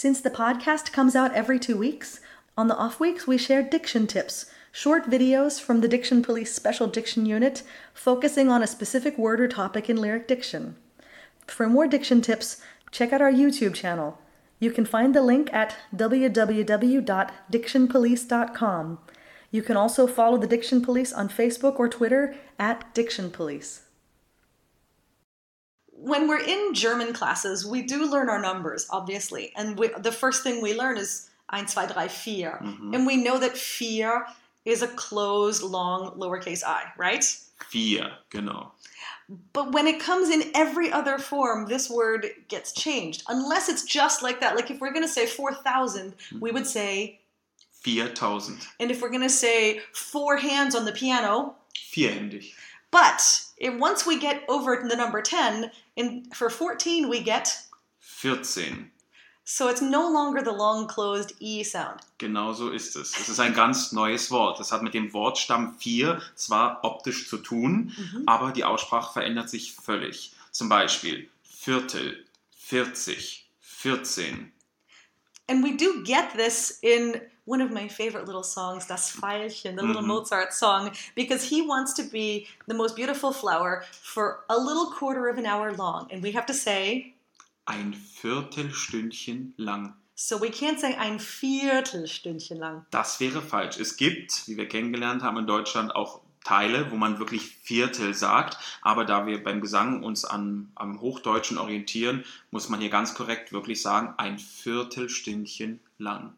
Since the podcast comes out every two weeks, on the off weeks we share diction tips, short videos from the Diction Police Special Diction Unit focusing on a specific word or topic in lyric diction. For more diction tips, check out our YouTube channel. You can find the link at www.dictionpolice.com. You can also follow the Diction Police on Facebook or Twitter at Diction Police. When we're in German classes, we do learn our numbers, obviously. And we, the first thing we learn is 1, 2, 3, 4. And we know that 4 is a closed, long, lowercase i, right? Vier, genau. But when it comes in every other form, this word gets changed. Unless it's just like that. Like if we're going to say 4,000, mm-hmm. we would say, 4000. and if we're going to say four hands on the piano, Vierhändig. But if, once we get over the number 10, in, for 14 we get, 14. so it's no longer the long closed E sound. Genau so ist es. Es ist ein ganz neues Wort. Das hat mit dem Wortstamm 4 zwar optisch zu tun, aber die Aussprache verändert sich völlig. Zum Beispiel Viertel, 40, 14. And we do get this in one of my favorite little songs, Das Veilchen, the little Mhm. Mozart song, because he wants to be the most beautiful flower for a little quarter of an hour long. And we have to say, Ein Viertelstündchen lang. so we can't say ein Viertelstündchen lang. Das wäre falsch. Es gibt, wie wir kennengelernt haben in Deutschland, auch Teile, wo man wirklich Viertel sagt. Aber da wir beim Gesang uns an, am Hochdeutschen orientieren, muss man hier ganz korrekt wirklich sagen, ein Viertelstündchen lang.